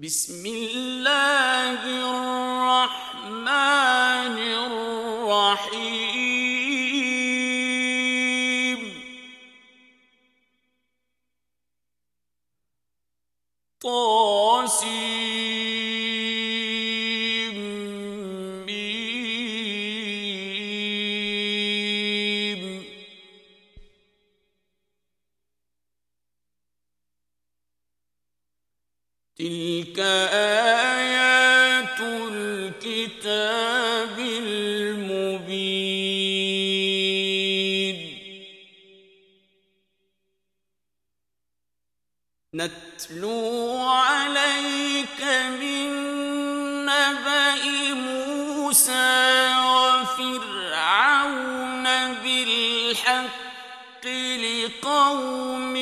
بسم الله الرحمن الحق لقوم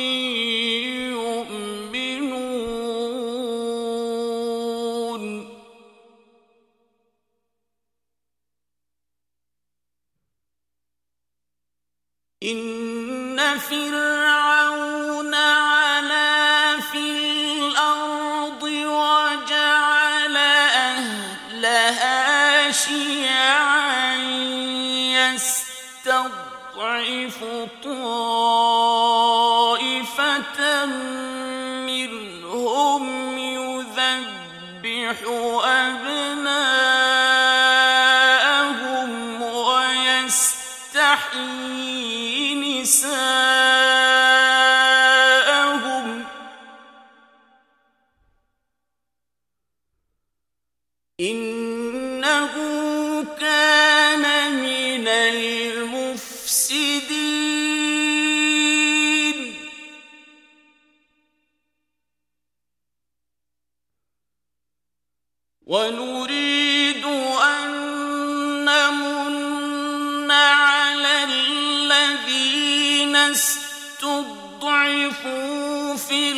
ونريد أن نمن على الذين استضعفوا في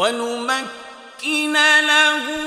ونمكن له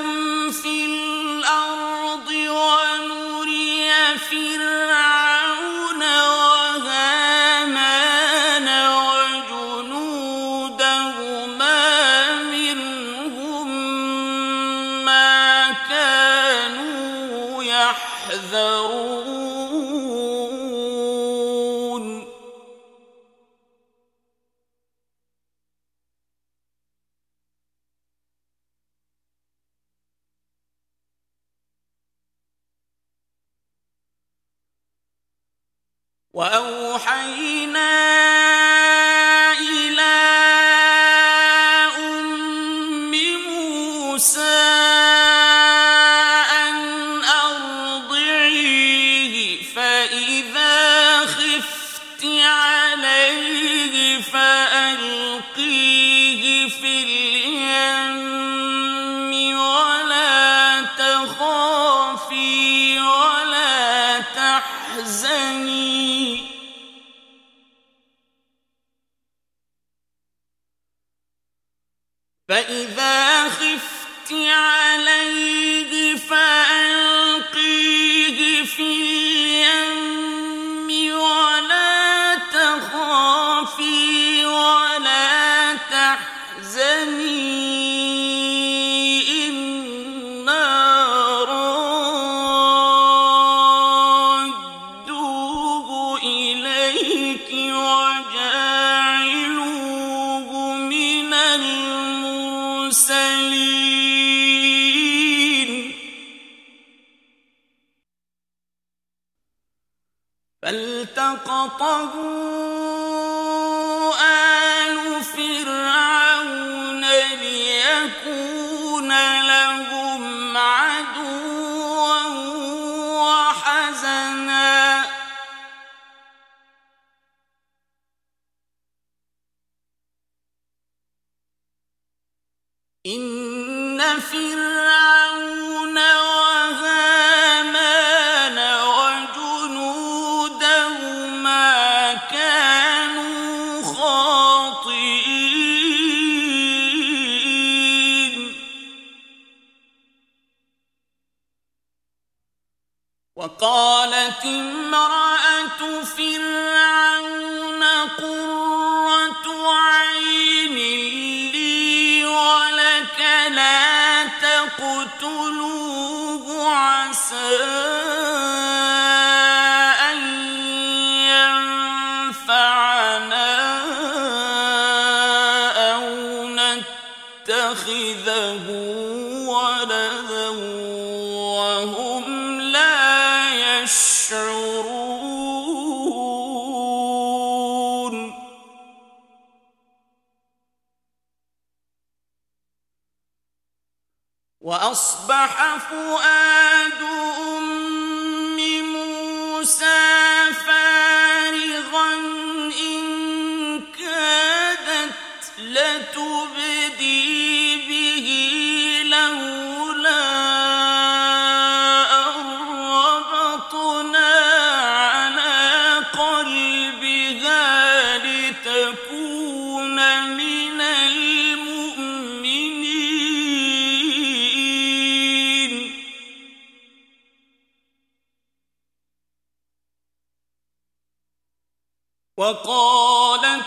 وقالت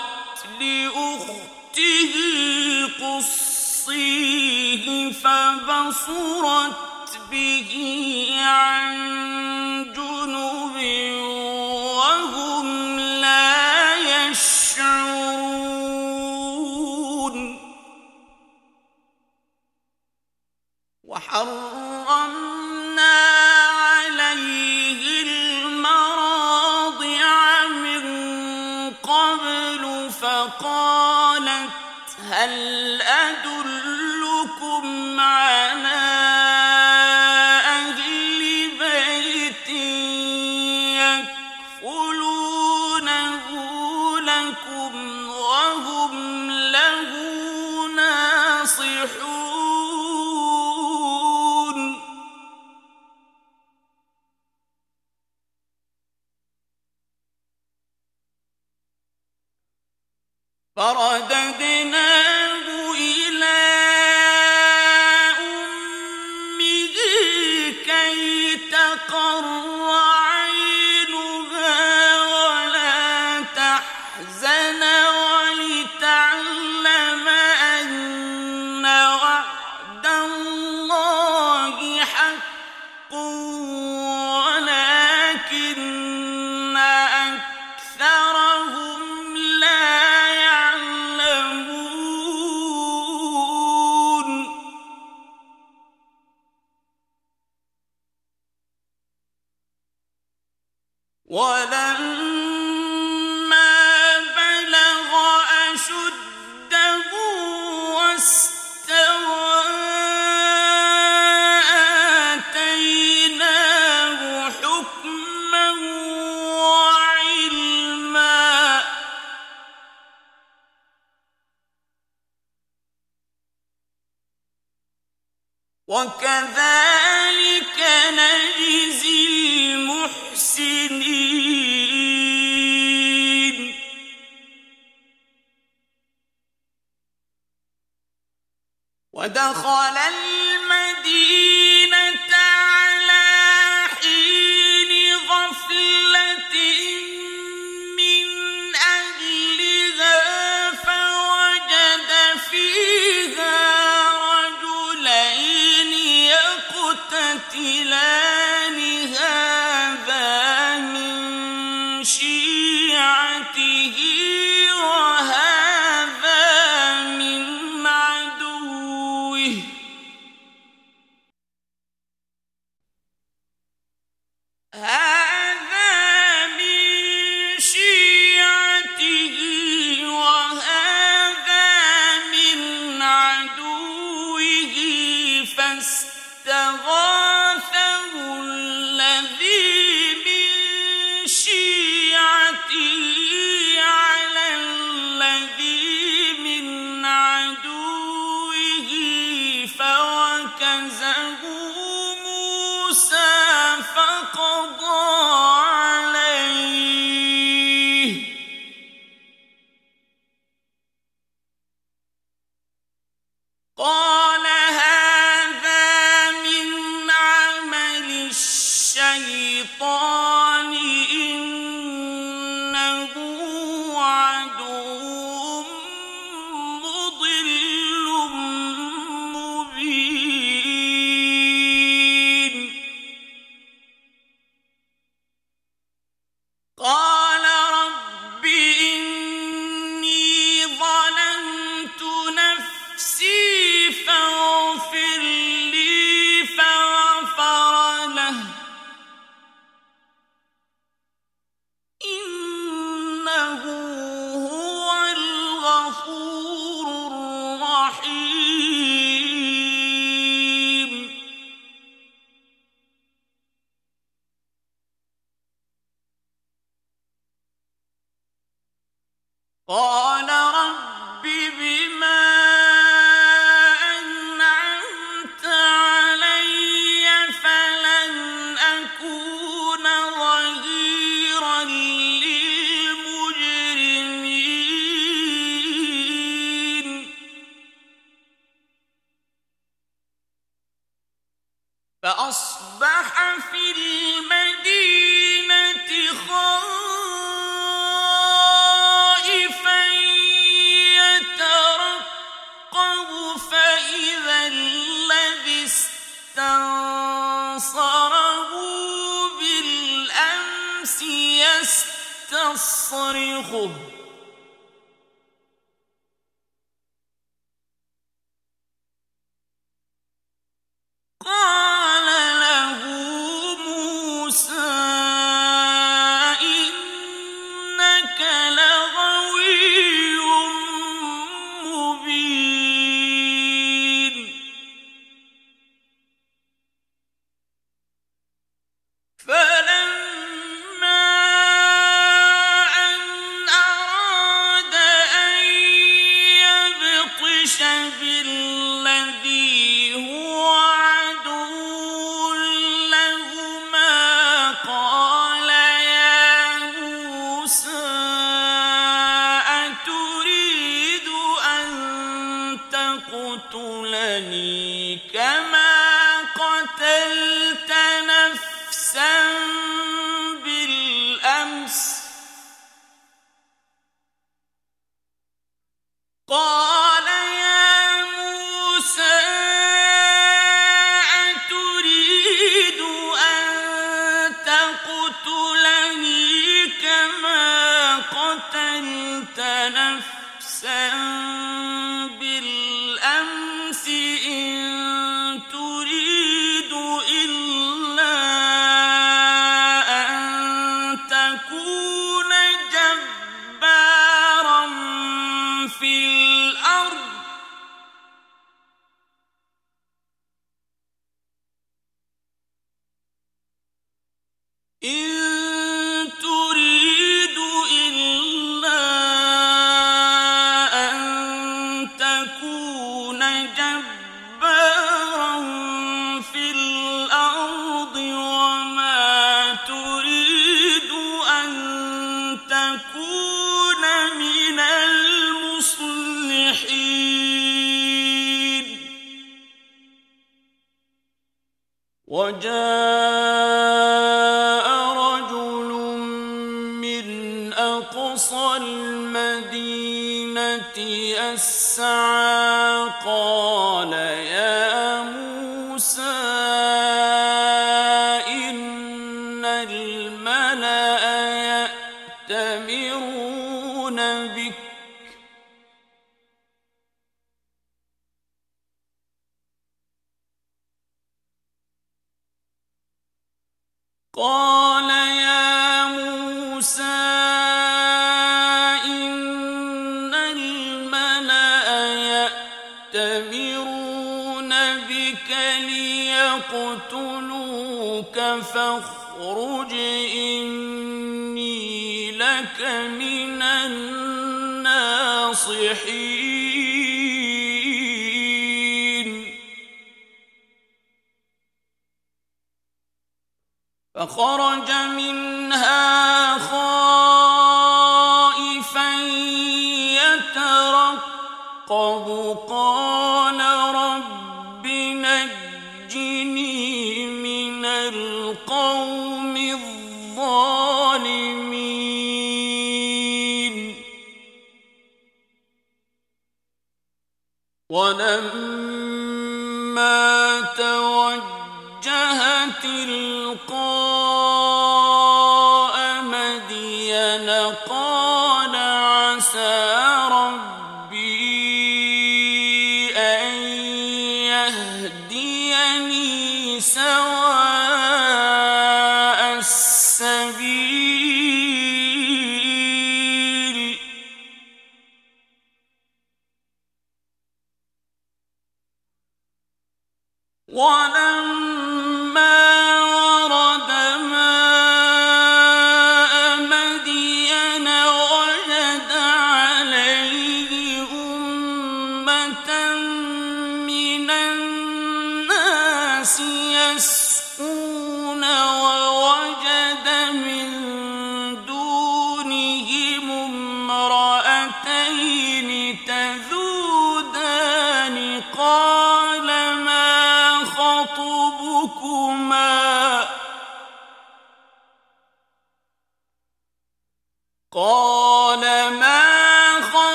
لأخته قصيه فبصرت ولما الشيطان يأتمرون بك. قال يا موسى إن الملأ يأتمرون بك ليقتلوك فاخرج إن من الناصحين. فخرج منها خائفا يترقب قال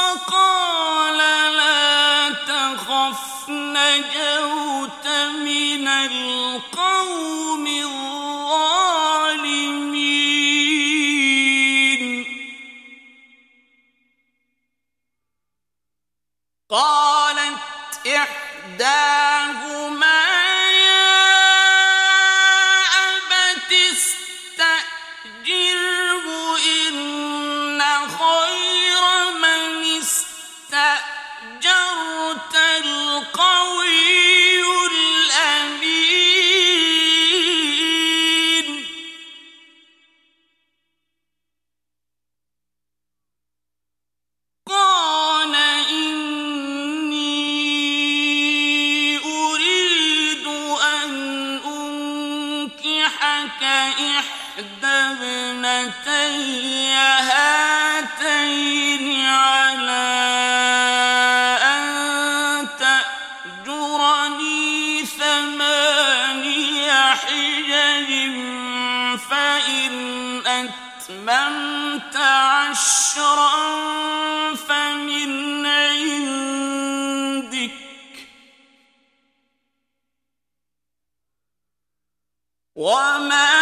وقال لا تخف نجوت من القوم الظالمين. قالت عشرا فمن عندك. وما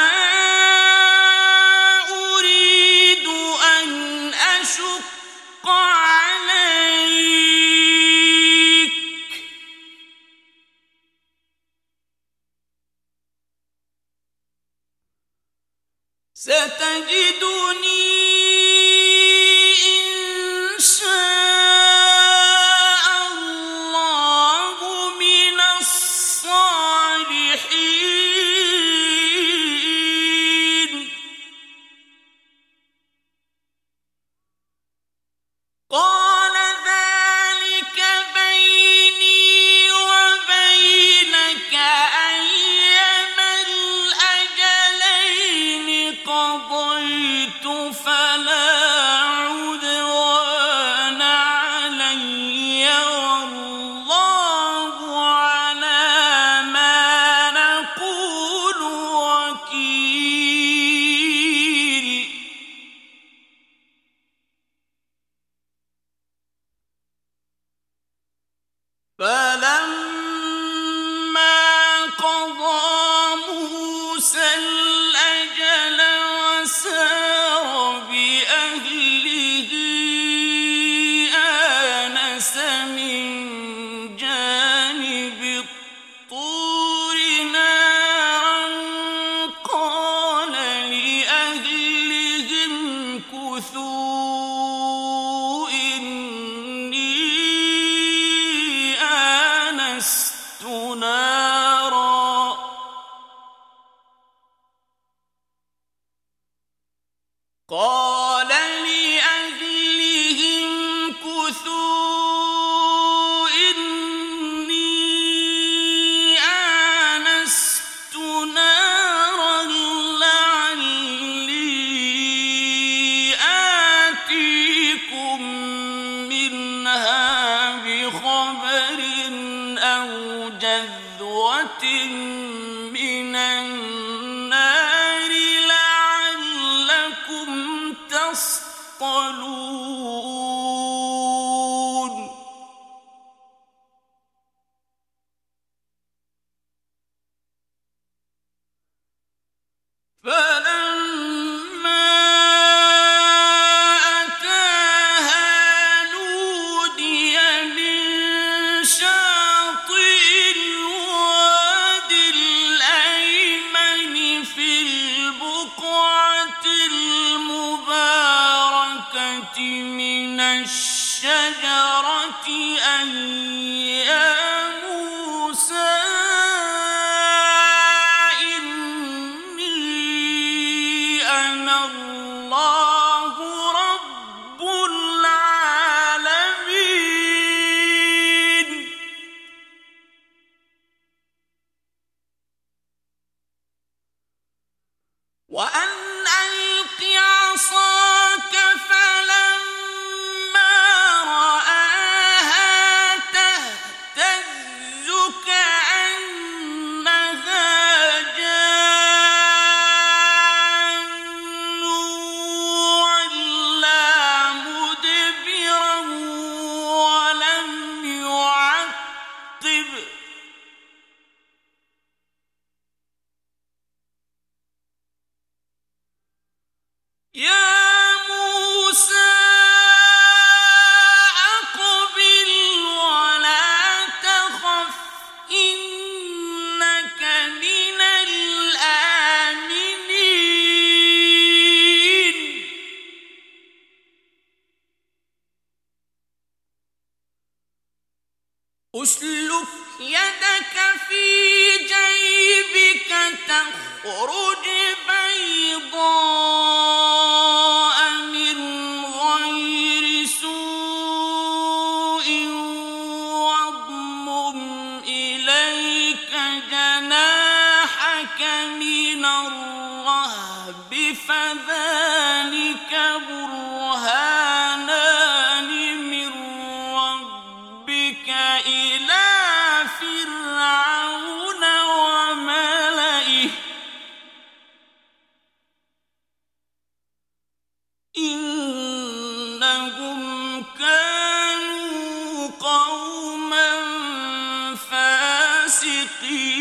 أنتم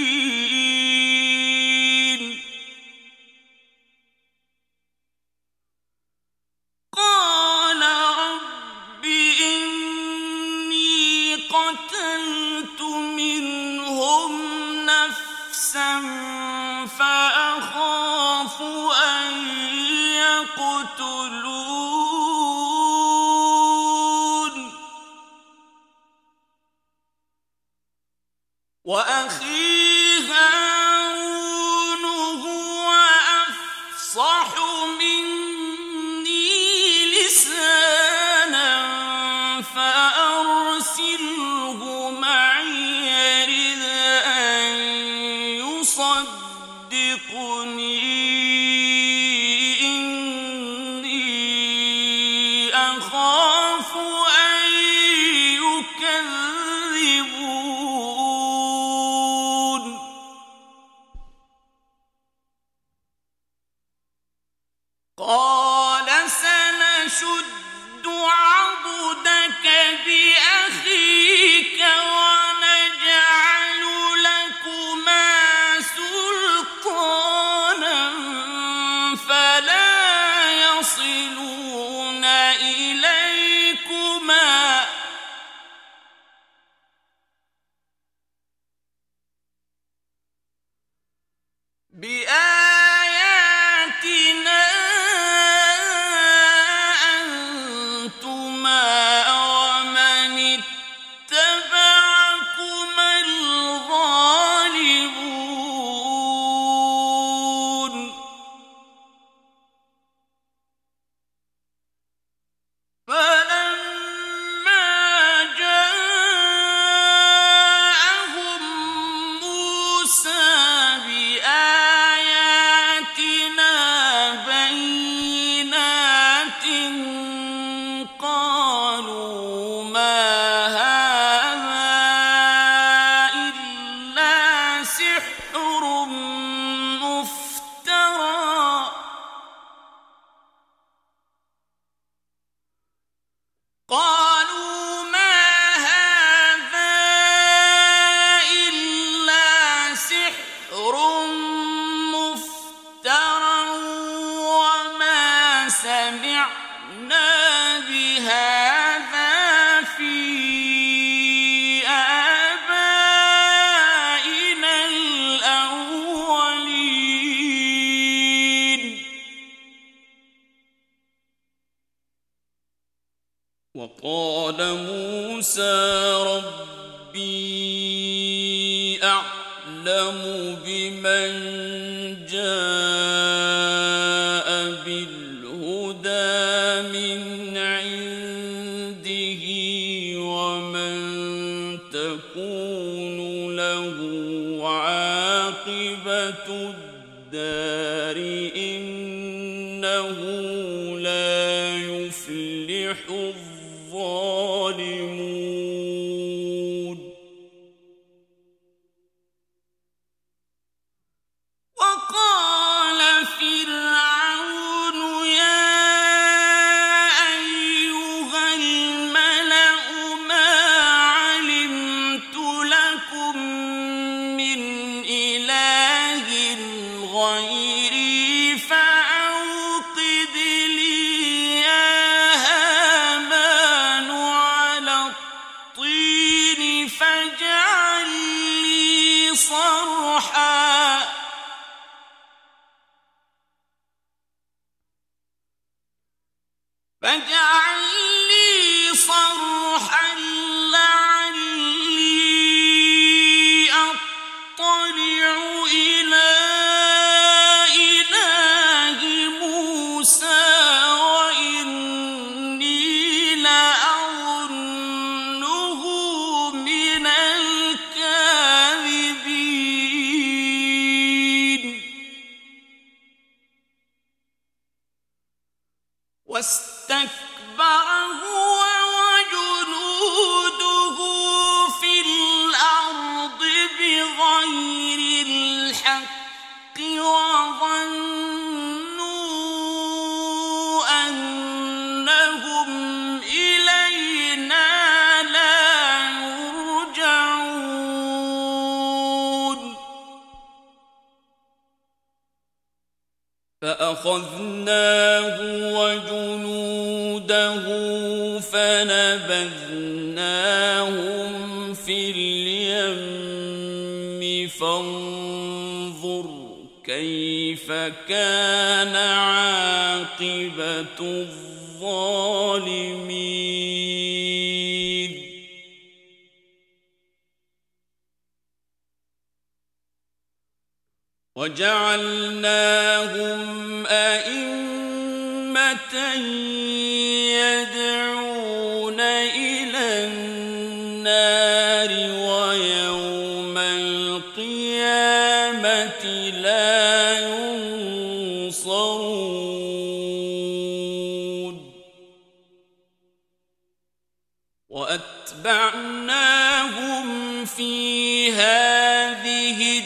واتبعناهم في هذه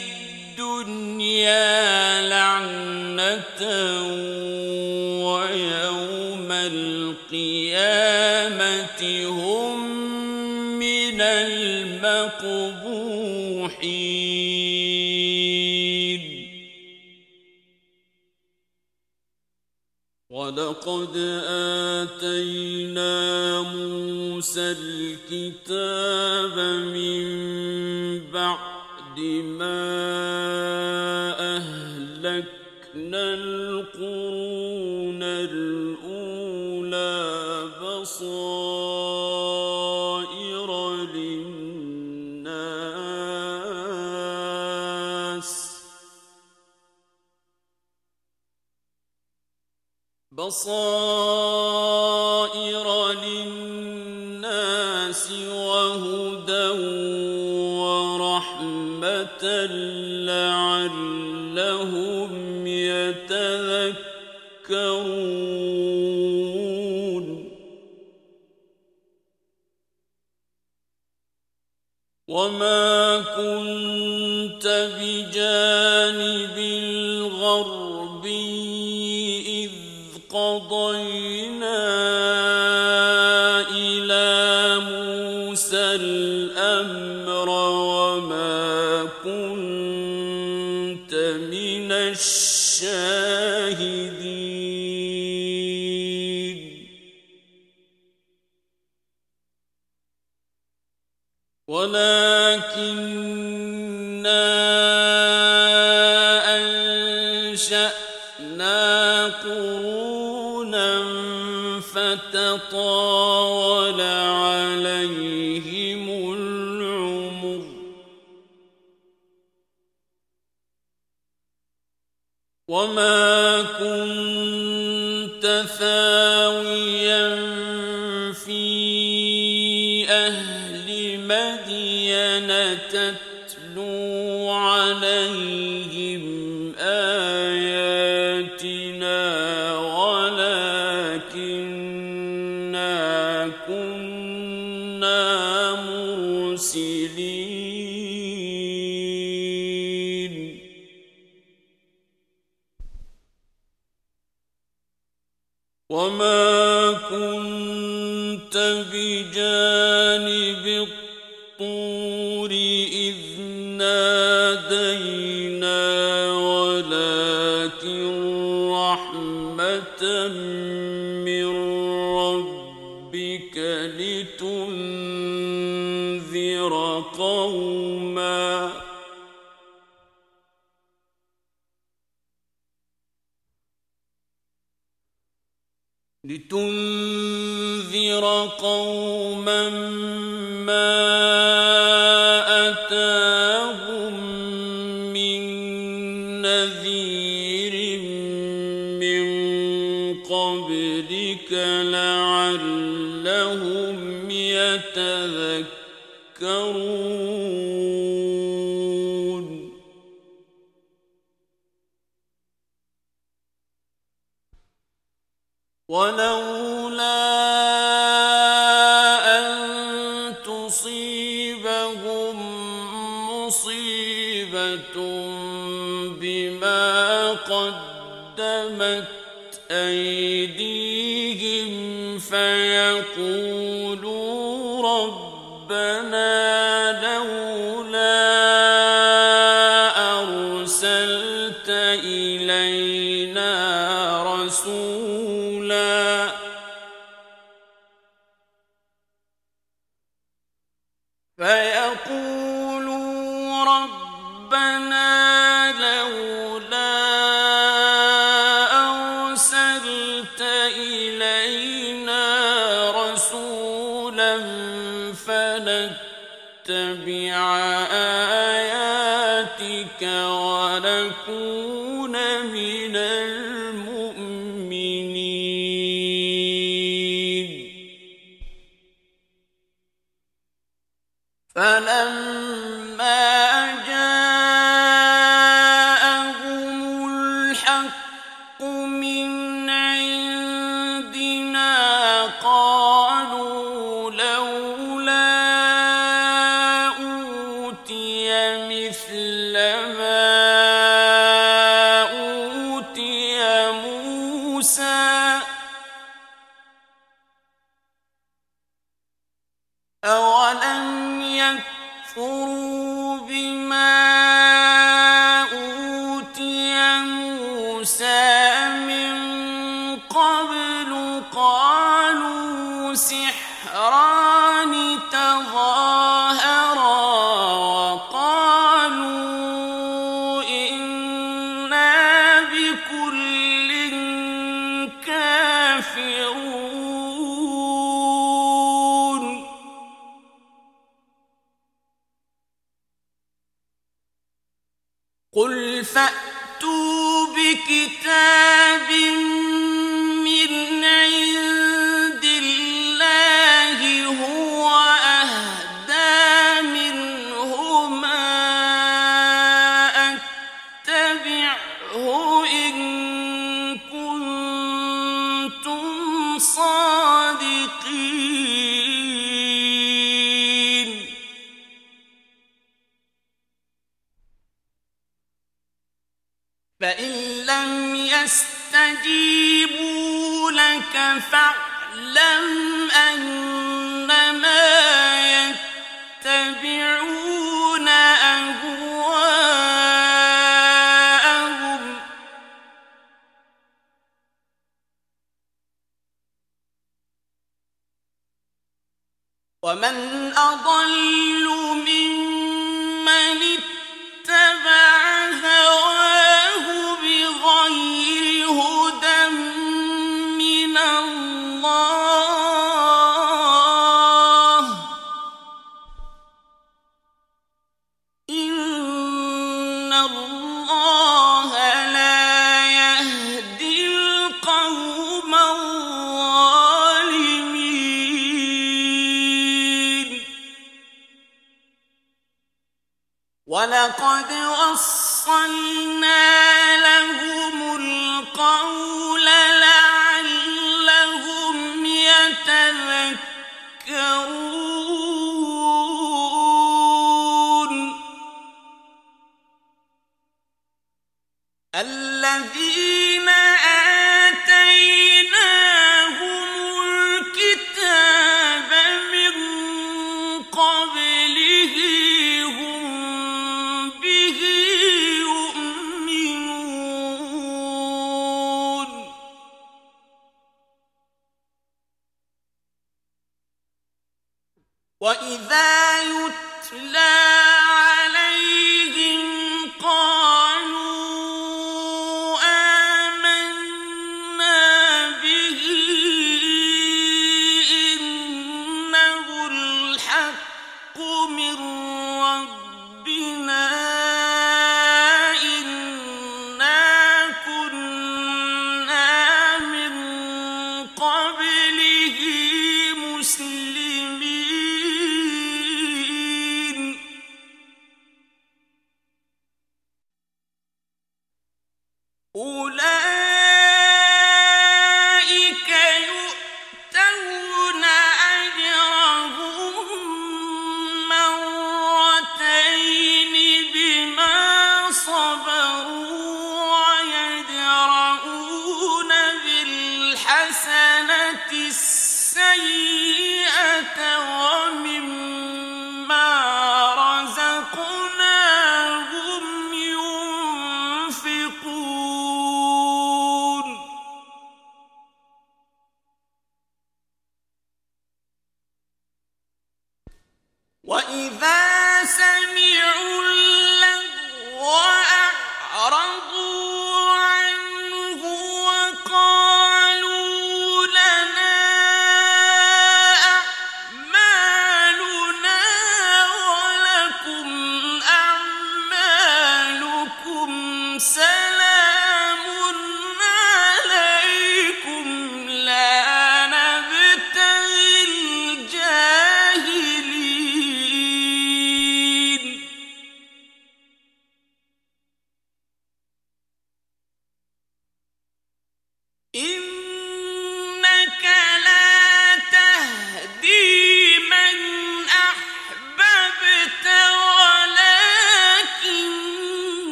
الدنيا لعنة ويوم القيامة هم من المقبوحين ولقد آتينا موسى الكتاب من بعد ما أهلكنا القرون الأولى بصائر وصائر للناس وهدى ورحمة لعلهم يتذكرون وما كنت طال عليهم العمر وما كنت ثاويا في أهل مدين تتلو عليهم لتنذر قوما ما أتاهم من نذير من قبلك لعلهم يتذكرون. ربنا ومن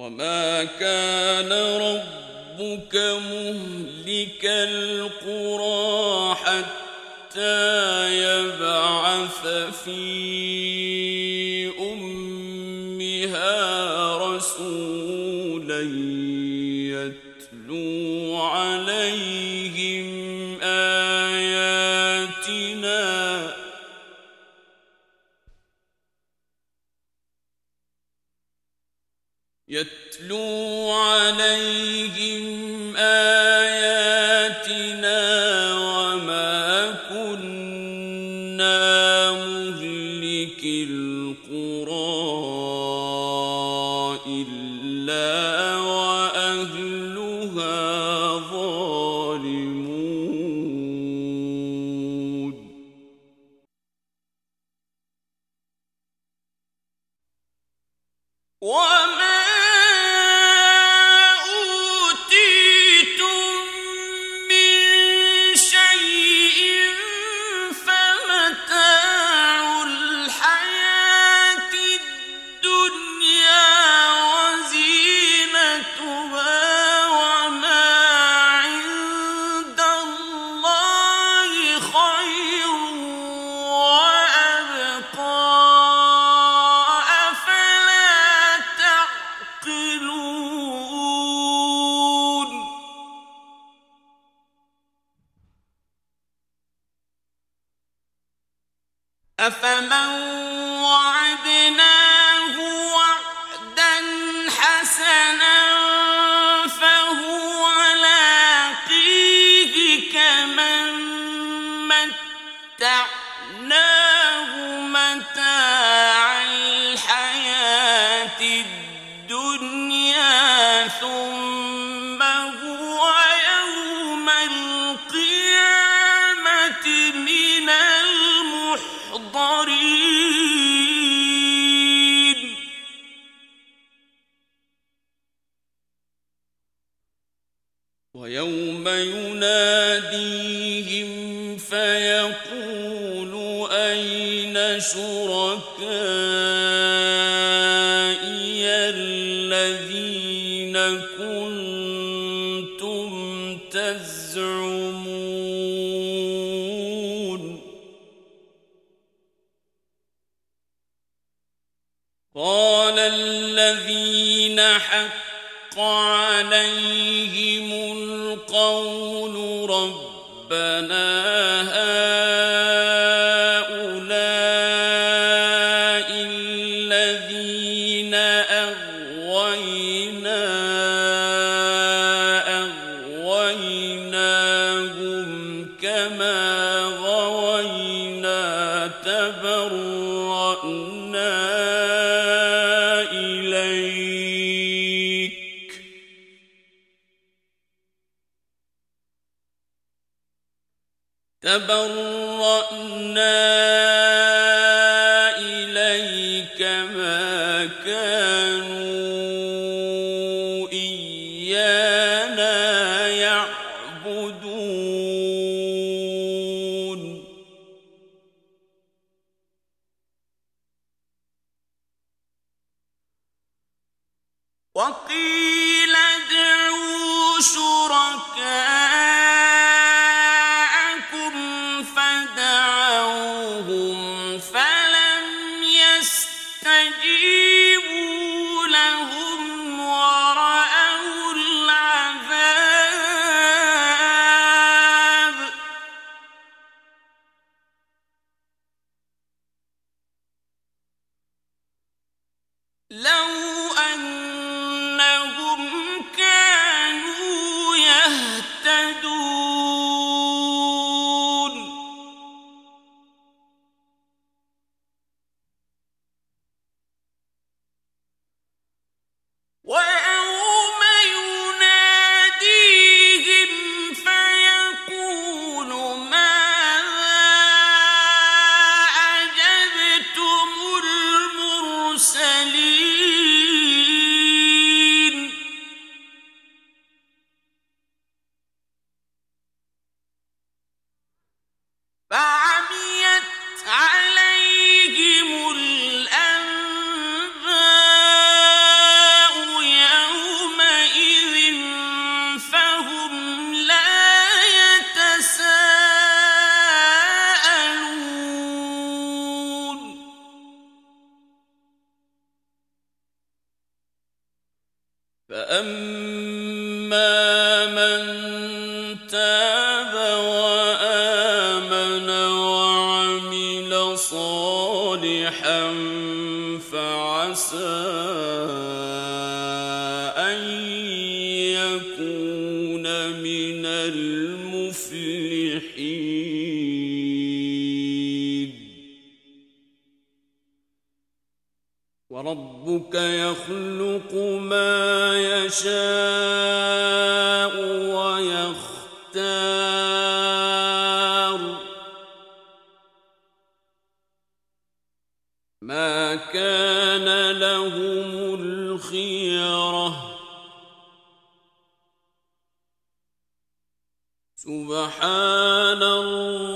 وما كان ربك مهلك القرى حتى يبعث في امها رسولا يتلو عليه يتلو عليهم آياتنا الدنيا ثم هو يوم القيامة من المحضرين. ويوم يناديهم فيقول أين شركائي حق عليهم القول ربنا هؤلاء تبرأنا سبحان الله.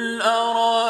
أرأيتم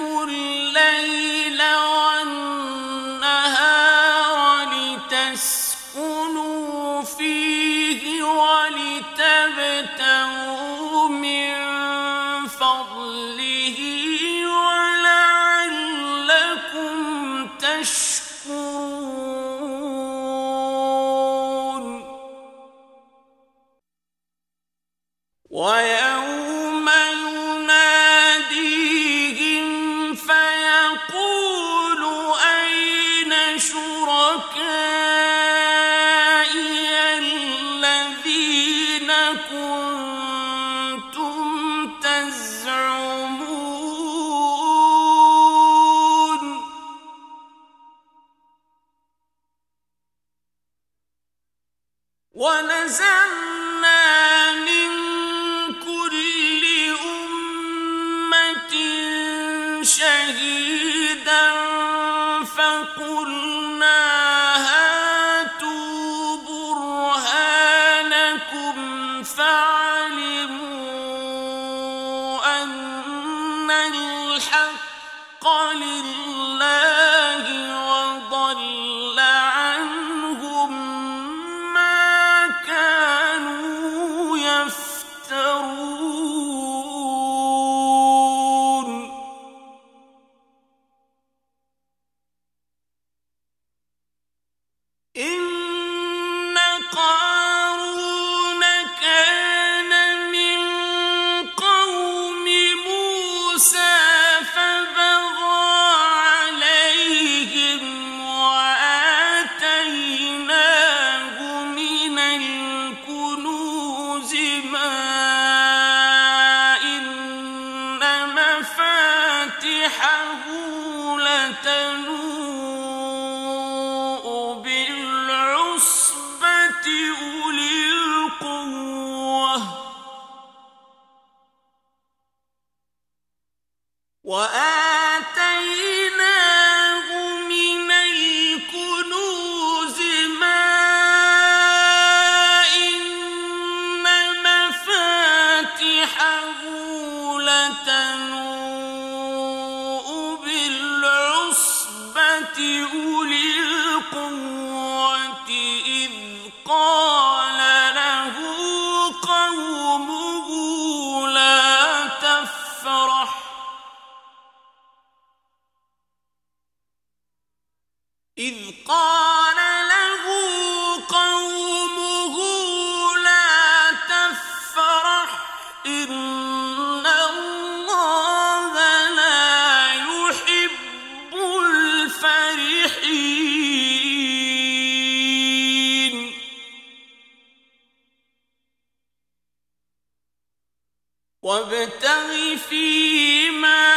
وابتغ فيما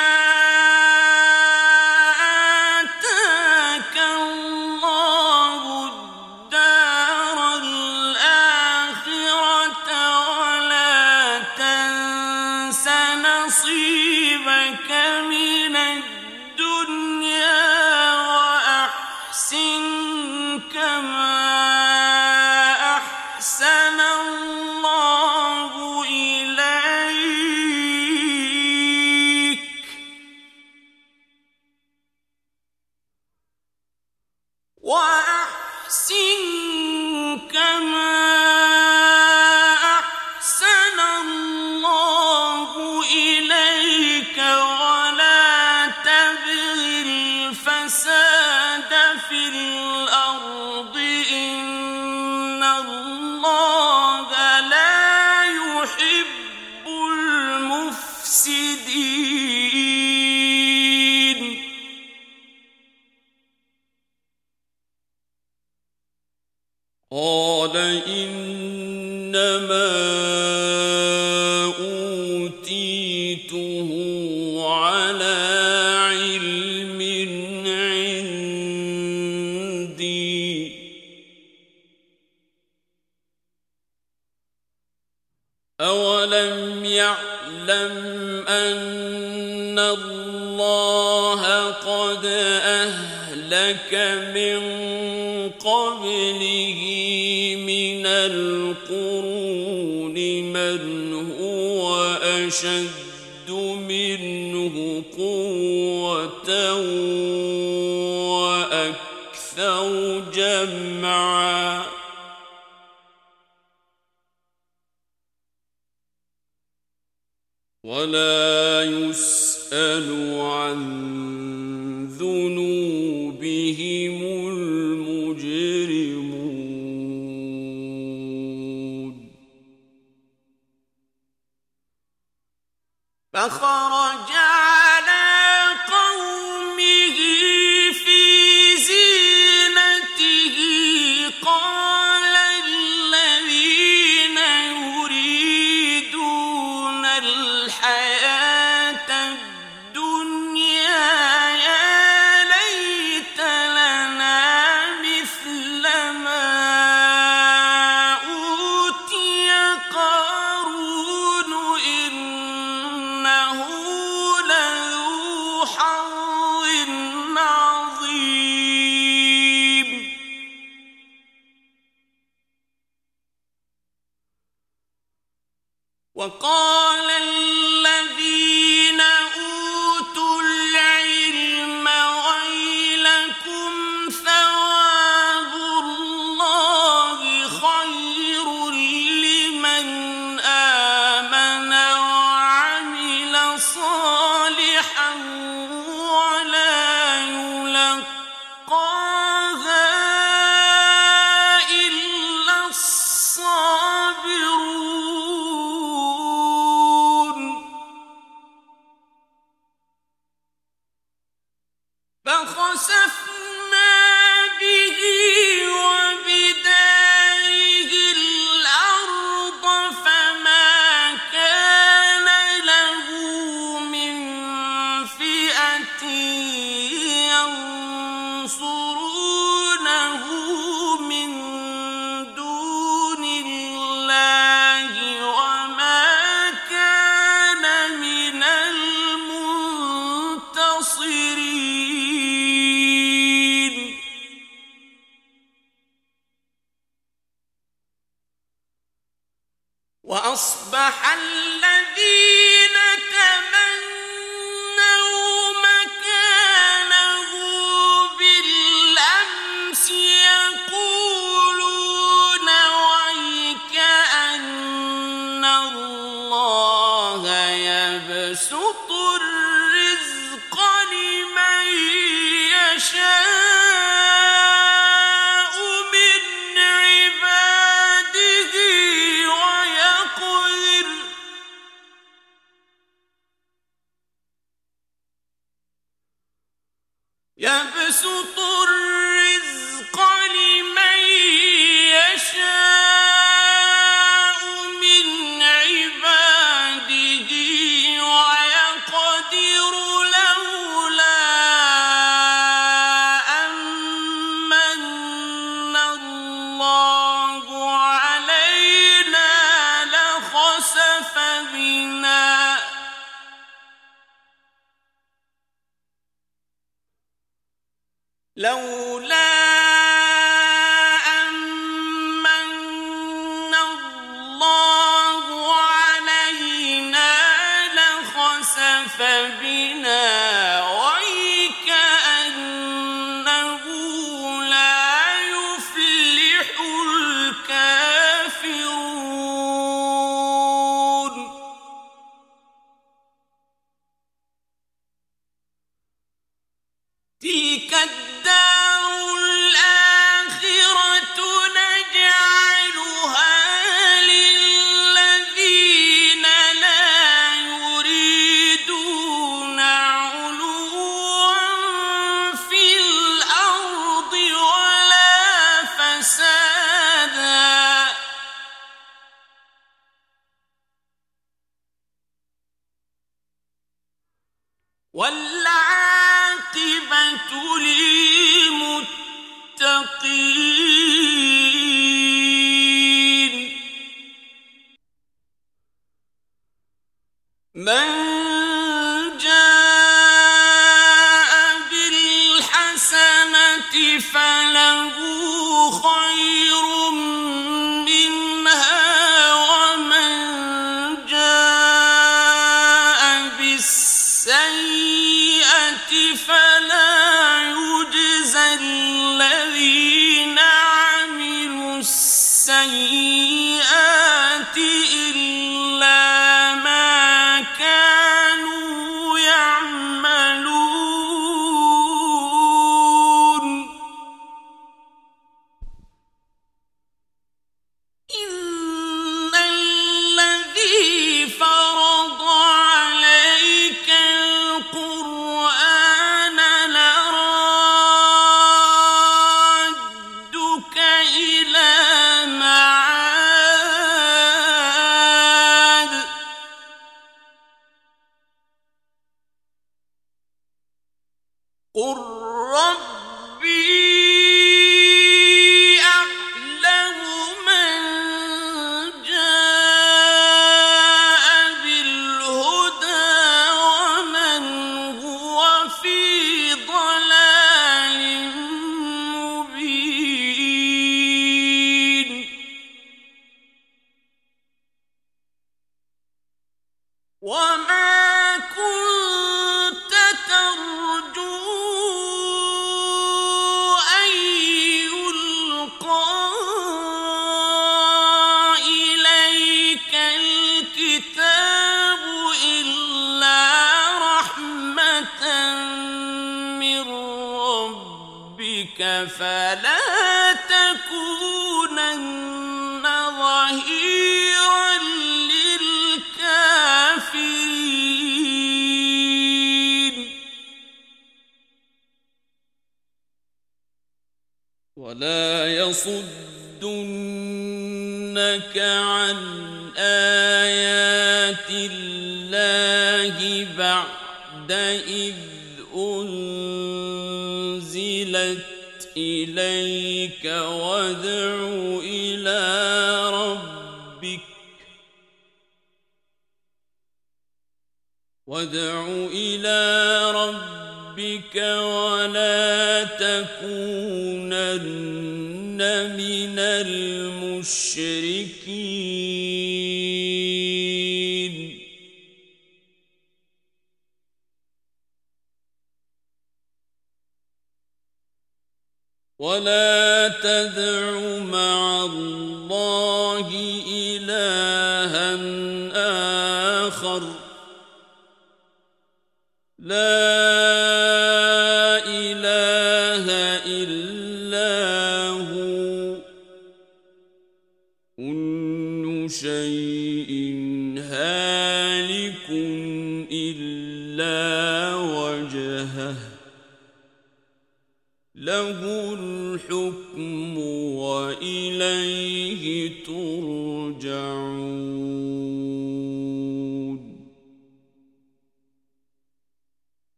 من قبله من القرون من هو أشد منه قوة وأكثر جمعا. ولا يسأل عن ذنوب فخرج